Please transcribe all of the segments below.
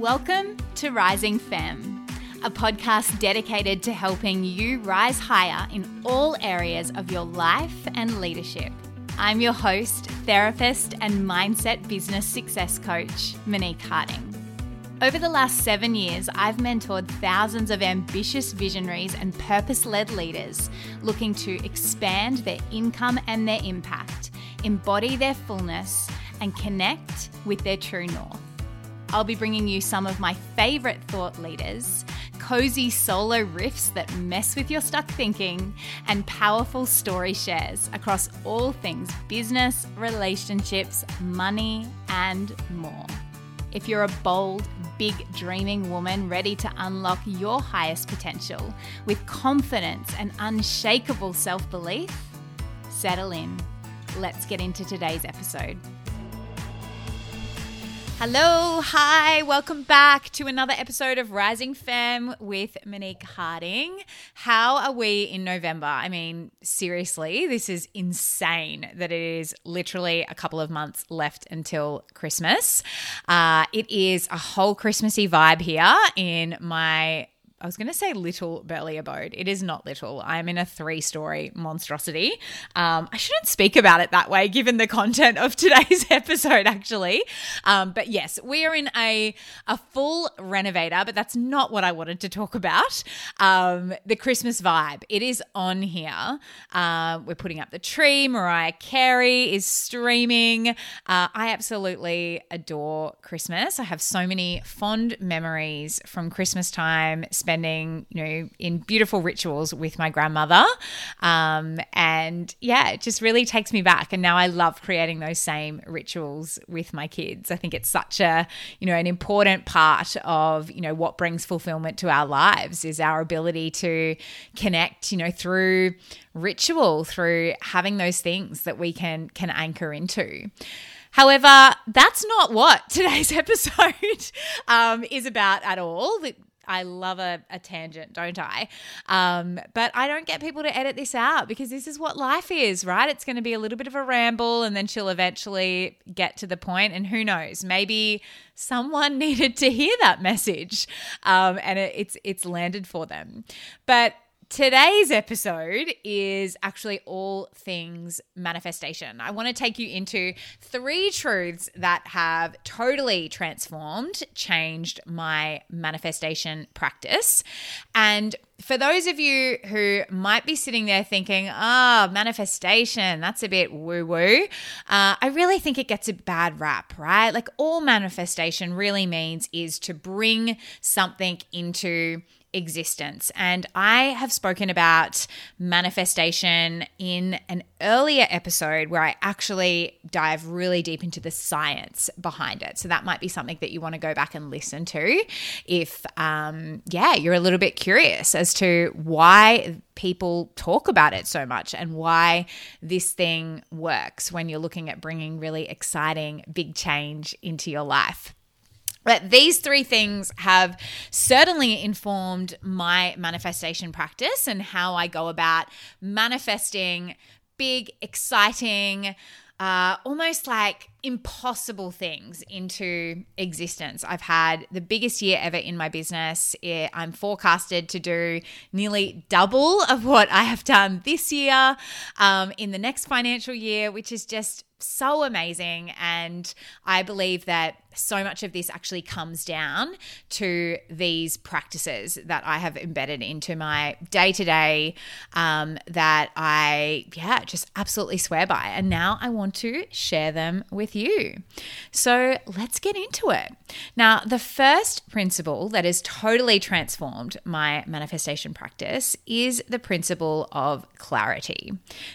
Welcome to Rising Femme, a podcast dedicated to helping you rise higher in all areas of your life and leadership. I'm your host, therapist, and mindset business success coach, Monique Harding. Over the last seven years, I've mentored thousands of ambitious visionaries and purpose led leaders looking to expand their income and their impact, embody their fullness, and connect with their true north. I'll be bringing you some of my favorite thought leaders, cozy solo riffs that mess with your stuck thinking, and powerful story shares across all things business, relationships, money, and more. If you're a bold, big dreaming woman ready to unlock your highest potential with confidence and unshakable self belief, settle in. Let's get into today's episode. Hello, hi, welcome back to another episode of Rising Femme with Monique Harding. How are we in November? I mean, seriously, this is insane that it is literally a couple of months left until Christmas. Uh, it is a whole Christmassy vibe here in my I was going to say little Burleigh abode. It is not little. I'm in a three story monstrosity. Um, I shouldn't speak about it that way given the content of today's episode, actually. Um, but yes, we are in a, a full renovator, but that's not what I wanted to talk about. Um, the Christmas vibe. It is on here. Uh, we're putting up the tree. Mariah Carey is streaming. Uh, I absolutely adore Christmas. I have so many fond memories from Christmas time spending, you know, in beautiful rituals with my grandmother. Um, and yeah, it just really takes me back. And now I love creating those same rituals with my kids. I think it's such a, you know, an important part of, you know, what brings fulfillment to our lives is our ability to connect, you know, through ritual, through having those things that we can can anchor into. However, that's not what today's episode um, is about at all. I love a, a tangent, don't I? Um, but I don't get people to edit this out because this is what life is, right? It's going to be a little bit of a ramble and then she'll eventually get to the point. And who knows, maybe someone needed to hear that message um, and it, it's, it's landed for them. But Today's episode is actually all things manifestation. I want to take you into three truths that have totally transformed, changed my manifestation practice. And for those of you who might be sitting there thinking, ah, oh, manifestation, that's a bit woo woo, uh, I really think it gets a bad rap, right? Like all manifestation really means is to bring something into existence. And I have spoken about manifestation in an earlier episode where I actually dive really deep into the science behind it. So that might be something that you want to go back and listen to if, um, yeah, you're a little bit curious as to why people talk about it so much and why this thing works when you're looking at bringing really exciting big change into your life. But these three things have certainly informed my manifestation practice and how I go about manifesting big, exciting, uh, almost like impossible things into existence. I've had the biggest year ever in my business. I'm forecasted to do nearly double of what I have done this year um, in the next financial year, which is just so amazing. And I believe that so much of this actually comes down to these practices that I have embedded into my day to day that I, yeah, just absolutely swear by. And now I want to share them with you. So let's get into it. Now, the first principle that has totally transformed my manifestation practice is the principle of clarity.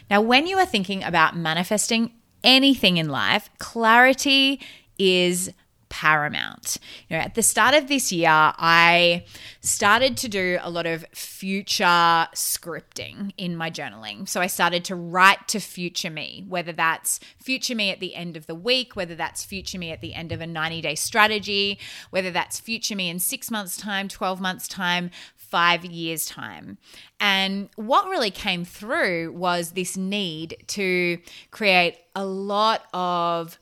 Now, when you are thinking about manifesting anything in life, clarity is paramount. You know, at the start of this year, I started to do a lot of future scripting in my journaling. So I started to write to future me, whether that's future me at the end of the week, whether that's future me at the end of a 90 day strategy, whether that's future me in six months' time, 12 months' time, five years' time. And what really came through was this need to create a lot of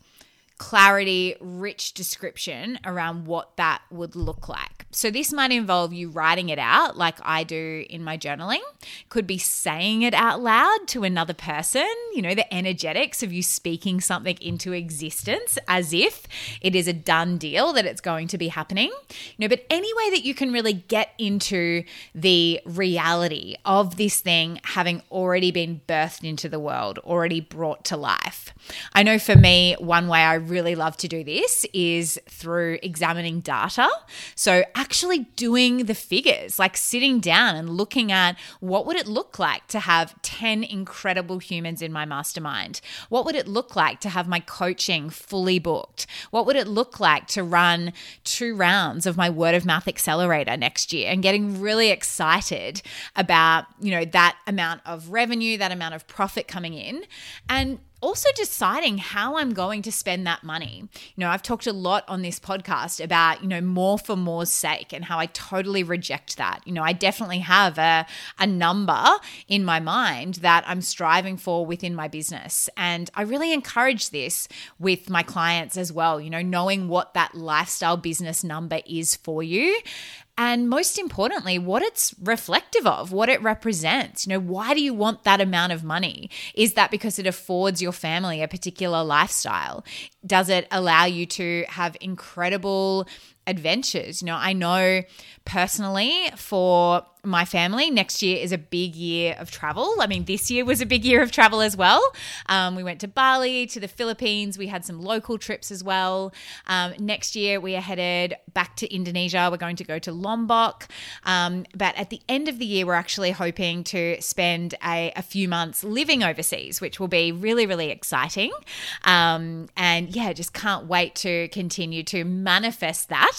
clarity, rich description around what that would look like. So, this might involve you writing it out like I do in my journaling, could be saying it out loud to another person, you know, the energetics of you speaking something into existence as if it is a done deal that it's going to be happening, you know, but any way that you can really get into the reality of this thing having already been birthed into the world, already brought to life. I know for me, one way I really love to do this is through examining data. So, actually doing the figures, like sitting down and looking at what would it look like to have 10 incredible humans in my mastermind? What would it look like to have my coaching fully booked? What would it look like to run two rounds of my word of mouth accelerator next year and getting really excited about, you know, that amount of revenue, that amount of profit coming in and also deciding how I'm going to spend that money. You know, I've talked a lot on this podcast about, you know, more for more's sake and how I totally reject that. You know, I definitely have a, a number in my mind that I'm striving for within my business. And I really encourage this with my clients as well, you know, knowing what that lifestyle business number is for you and most importantly, what it's reflective of, what it represents. You know, why do you want that amount of money? Is that because it affords your family a particular lifestyle? Does it allow you to have incredible adventures. You know, I know personally for my family, next year is a big year of travel. I mean, this year was a big year of travel as well. Um, we went to Bali, to the Philippines. We had some local trips as well. Um, next year, we are headed back to Indonesia. We're going to go to Lombok. Um, but at the end of the year, we're actually hoping to spend a, a few months living overseas, which will be really, really exciting. Um, and yeah, just can't wait to continue to manifest that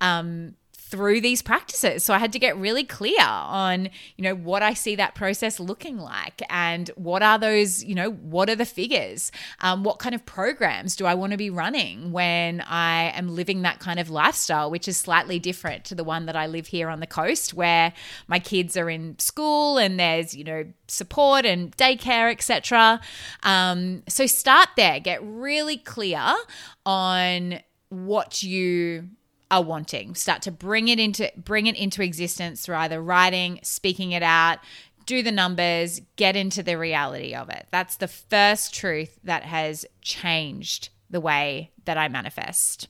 um, through these practices. So I had to get really clear on, you know, what I see that process looking like and what are those, you know, what are the figures? Um, what kind of programs do I want to be running when I am living that kind of lifestyle, which is slightly different to the one that I live here on the coast where my kids are in school and there's, you know, support and daycare, etc. Um, so start there, get really clear on what you are wanting. Start to bring it into bring it into existence through either writing, speaking it out, do the numbers, get into the reality of it. That's the first truth that has changed the way that I manifest.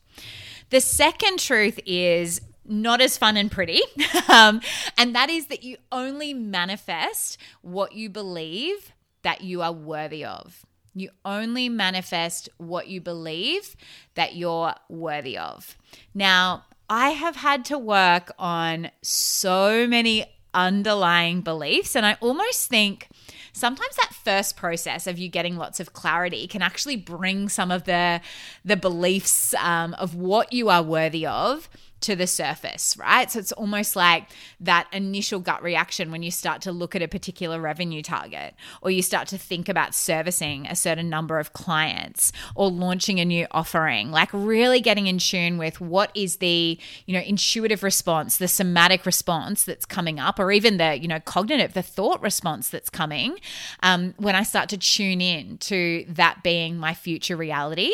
The second truth is not as fun and pretty. um, and that is that you only manifest what you believe that you are worthy of. You only manifest what you believe that you're worthy of. Now, I have had to work on so many underlying beliefs, and I almost think sometimes that first process of you getting lots of clarity can actually bring some of the the beliefs um, of what you are worthy of to the surface, right? So it's almost like that initial gut reaction when you start to look at a particular revenue target or you start to think about servicing a certain number of clients or launching a new offering, like really getting in tune with what is the, you know, intuitive response, the somatic response that's coming up or even the, you know, cognitive, the thought response that's coming. Um, when I start to tune in to that being my future reality,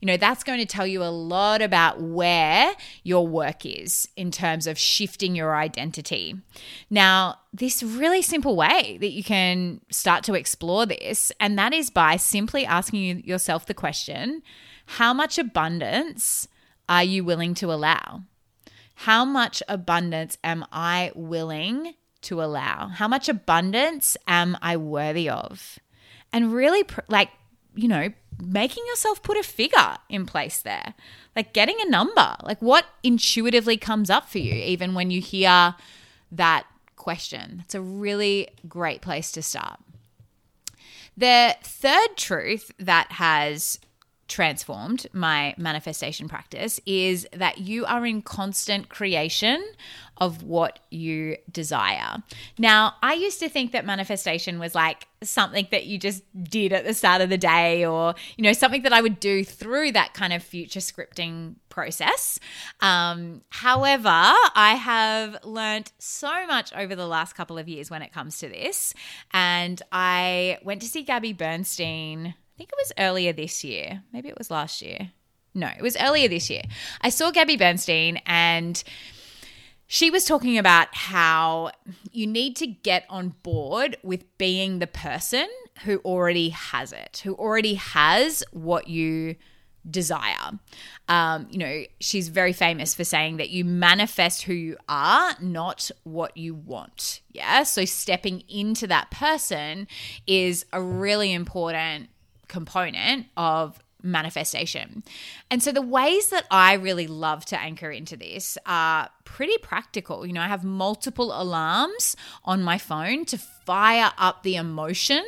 you know, that's going to tell you a lot about where your work work is in terms of shifting your identity. Now, this really simple way that you can start to explore this, and that is by simply asking yourself the question how much abundance are you willing to allow? How much abundance am I willing to allow? How much abundance am I worthy of? And really, like, you know, making yourself put a figure in place there, like getting a number, like what intuitively comes up for you, even when you hear that question. It's a really great place to start. The third truth that has transformed my manifestation practice is that you are in constant creation of what you desire. Now, I used to think that manifestation was like something that you just did at the start of the day or, you know, something that I would do through that kind of future scripting process. Um, however, I have learned so much over the last couple of years when it comes to this. And I went to see Gabby Bernstein I think it was earlier this year. Maybe it was last year. No, it was earlier this year. I saw Gabby Bernstein and she was talking about how you need to get on board with being the person who already has it, who already has what you desire. Um, you know, she's very famous for saying that you manifest who you are, not what you want. Yeah. So stepping into that person is a really important component of manifestation. And so the ways that I really love to anchor into this are pretty practical. You know, I have multiple alarms on my phone to fire up the emotion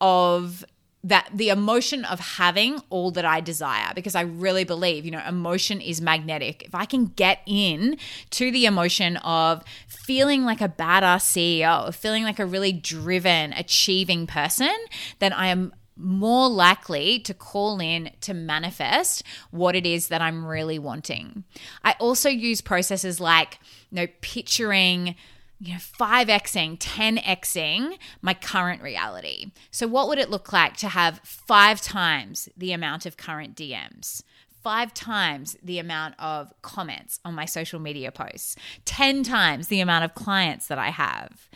of that the emotion of having all that I desire because I really believe, you know, emotion is magnetic. If I can get in to the emotion of feeling like a badass CEO, feeling like a really driven, achieving person, then I am more likely to call in to manifest what it is that I'm really wanting. I also use processes like, you know, picturing you know, 5xing, 10xing my current reality. So, what would it look like to have five times the amount of current DMs? Five times the amount of comments on my social media posts, 10 times the amount of clients that I have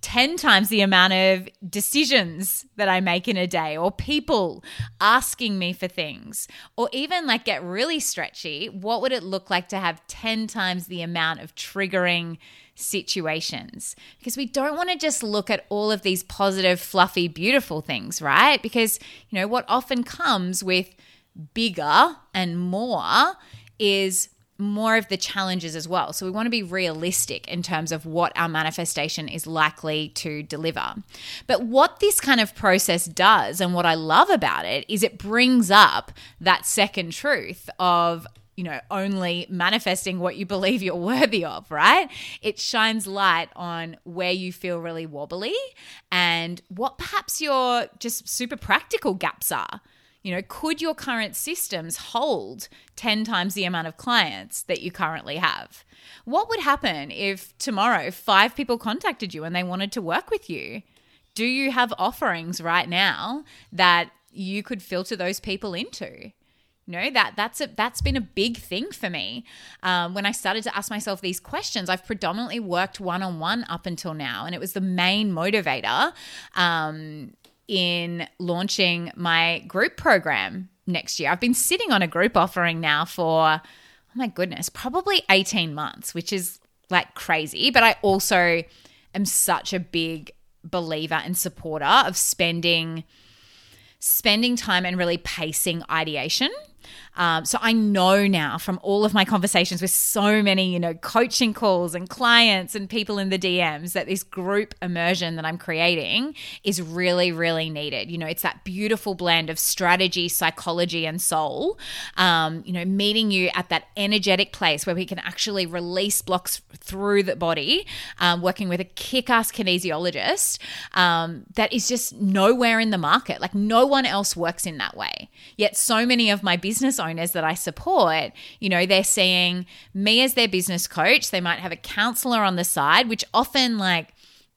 10 times the amount of decisions that I make in a day, or people asking me for things, or even like get really stretchy, what would it look like to have 10 times the amount of triggering situations? Because we don't want to just look at all of these positive, fluffy, beautiful things, right? Because, you know, what often comes with bigger and more is more of the challenges as well. So we want to be realistic in terms of what our manifestation is likely to deliver. But what this kind of process does, and what I love about it, is it brings up that second truth of you know, only manifesting what you believe you're worthy of, right? It shines light on where you feel really wobbly and what perhaps your just super practical gaps are. You know, could your current systems hold 10 times the amount of clients that you currently have? What would happen if tomorrow five people contacted you and they wanted to work with you? Do you have offerings right now that you could filter those people into? You know that that's a that's been a big thing for me. Um, when I started to ask myself these questions, I've predominantly worked one on one up until now, and it was the main motivator um, in launching my group program next year. I've been sitting on a group offering now for, oh my goodness, probably 18 months, which is like crazy. But I also am such a big believer and supporter of spending spending time and really pacing ideation um, so I know now from all of my conversations with so many, you know, coaching calls and clients and people in the DMs that this group immersion that I'm creating is really, really needed. You know, it's that beautiful blend of strategy, psychology, and soul. Um, you know, meeting you at that energetic place where we can actually release blocks through the body, um, working with a kick ass kinesiologist um, that is just nowhere in the market. Like, no one else works in that way. Yet, so many of my business owners that I support, you know, they're seeing me as their business coach. They might have a counselor on the side, which often, like,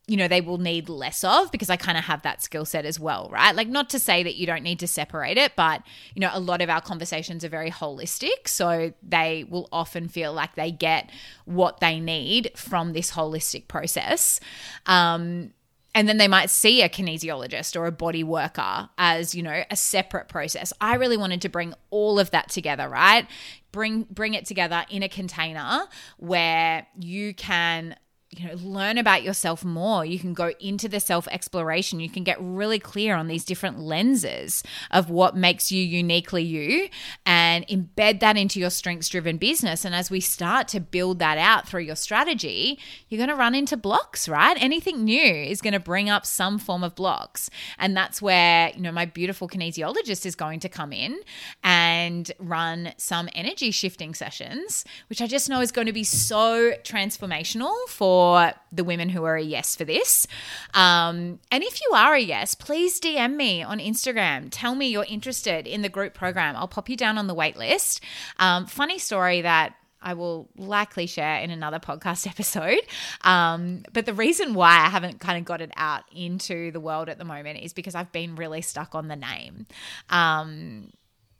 you know, they will need less of because I kind of have that skill set as well, right? Like, not to say that you don't need to separate it, but, you know, a lot of our conversations are very holistic. So they will often feel like they get what they need from this holistic process. Um, and then they might see a kinesiologist or a body worker as you know a separate process. I really wanted to bring all of that together right? Bring bring it together in a container where you can you know learn about yourself more. You can go into the self exploration you can get really clear on these different lenses of what makes you uniquely you and embed that into your strengths driven business. And as we start to build that out through your strategy you're going to run into blocks right? Anything new is going to bring up some form of blocks. And that's where you know my beautiful kinesiologist is going to come in and run some energy shifting sessions which i just know is going to be so transformational for for the women who are a yes for this. Um, and if you are a yes, please DM me on Instagram. Tell me you're interested in the group program. I'll pop you down on the wait list. Um, funny story that I will likely share in another podcast episode. Um, but the reason why I haven't kind of got it out into the world at the moment is because I've been really stuck on the name. Um,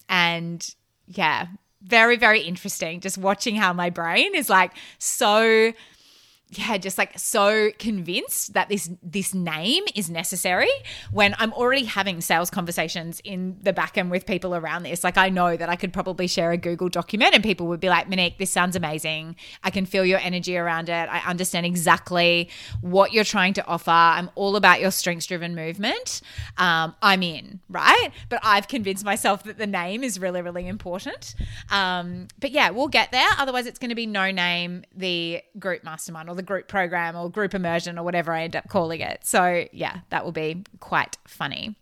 and yeah, very, very interesting. Just watching how my brain is like so yeah, just like so convinced that this this name is necessary when I'm already having sales conversations in the back end with people around this. Like I know that I could probably share a Google document and people would be like, Monique, this sounds amazing. I can feel your energy around it. I understand exactly what you're trying to offer. I'm all about your strengths driven movement. Um, I'm in, right? But I've convinced myself that the name is really, really important. Um, but yeah, we'll get there. Otherwise, it's going to be no name, the group mastermind or the the group program or group immersion or whatever I end up calling it. So, yeah, that will be quite funny.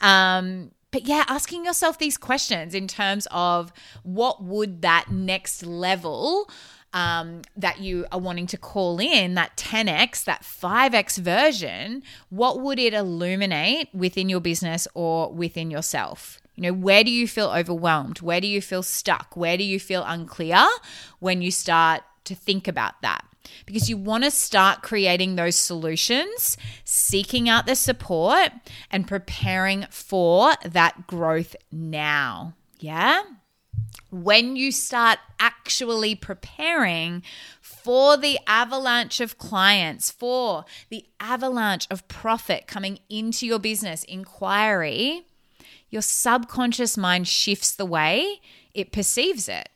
Um, but yeah, asking yourself these questions in terms of what would that next level um, that you are wanting to call in, that 10x, that 5x version, what would it illuminate within your business or within yourself? You know, where do you feel overwhelmed? Where do you feel stuck? Where do you feel unclear when you start to think about that? Because you want to start creating those solutions, seeking out the support, and preparing for that growth now. Yeah? When you start actually preparing for the avalanche of clients, for the avalanche of profit coming into your business inquiry, your subconscious mind shifts the way it perceives it.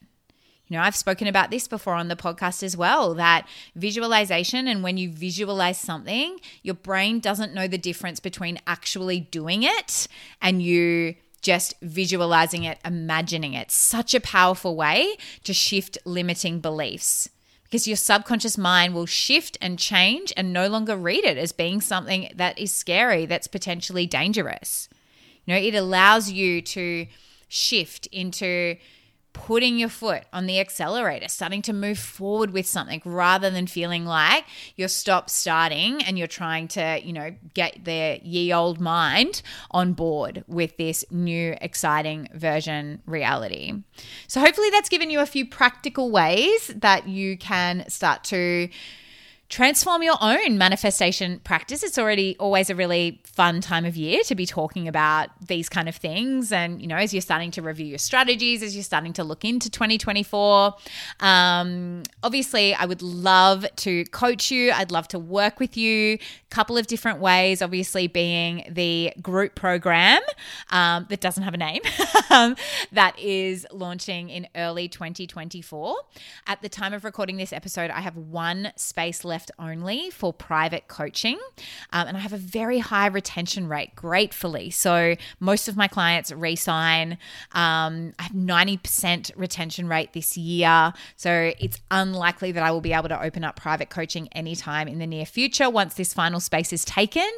You know, I've spoken about this before on the podcast as well that visualization and when you visualize something, your brain doesn't know the difference between actually doing it and you just visualizing it, imagining it. Such a powerful way to shift limiting beliefs because your subconscious mind will shift and change and no longer read it as being something that is scary, that's potentially dangerous. You know, it allows you to shift into putting your foot on the accelerator, starting to move forward with something rather than feeling like you're stop starting and you're trying to, you know, get their ye old mind on board with this new exciting version reality. So hopefully that's given you a few practical ways that you can start to transform your own manifestation practice. It's already always a really fun time of year to be talking about these kind of things. And, you know, as you're starting to review your strategies, as you're starting to look into 2024, um, obviously, I would love to coach you. I'd love to work with you. A couple of different ways, obviously, being the group program um, that doesn't have a name um, that is launching in early 2024. At the time of recording this episode, I have one space left left only for private coaching. Um, and I have a very high retention rate, gratefully. So most of my clients resign. Um, I have 90% retention rate this year. So it's unlikely that I will be able to open up private coaching anytime in the near future once this final space is taken.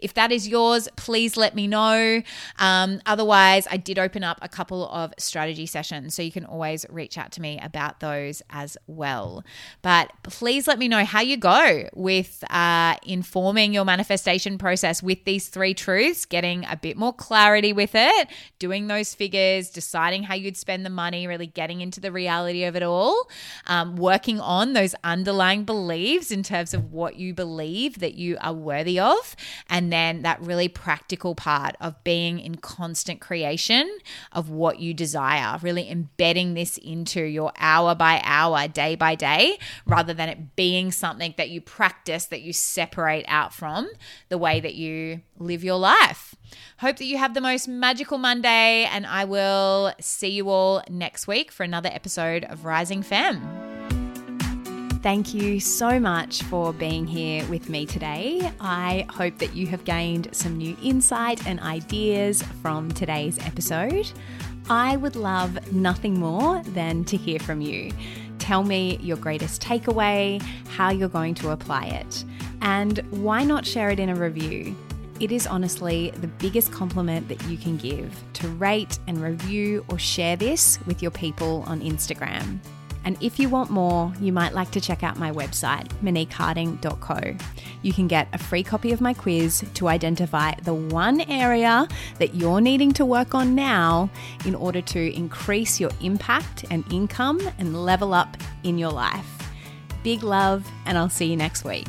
If that is yours, please let me know. Um, otherwise, I did open up a couple of strategy sessions. So you can always reach out to me about those as well. But please let me know how you go with uh, informing your manifestation process with these three truths, getting a bit more clarity with it, doing those figures, deciding how you'd spend the money, really getting into the reality of it all, um, working on those underlying beliefs in terms of what you believe that you are worthy of, and then that really practical part of being in constant creation of what you desire, really embedding this into your hour by hour, day by day, rather than it being that you practice that you separate out from the way that you live your life. Hope that you have the most magical Monday, and I will see you all next week for another episode of Rising Femme. Thank you so much for being here with me today. I hope that you have gained some new insight and ideas from today's episode. I would love nothing more than to hear from you. Tell me your greatest takeaway, how you're going to apply it, and why not share it in a review? It is honestly the biggest compliment that you can give to rate and review or share this with your people on Instagram. And if you want more, you might like to check out my website, moniqueharding.co. You can get a free copy of my quiz to identify the one area that you're needing to work on now in order to increase your impact and income and level up in your life. Big love, and I'll see you next week.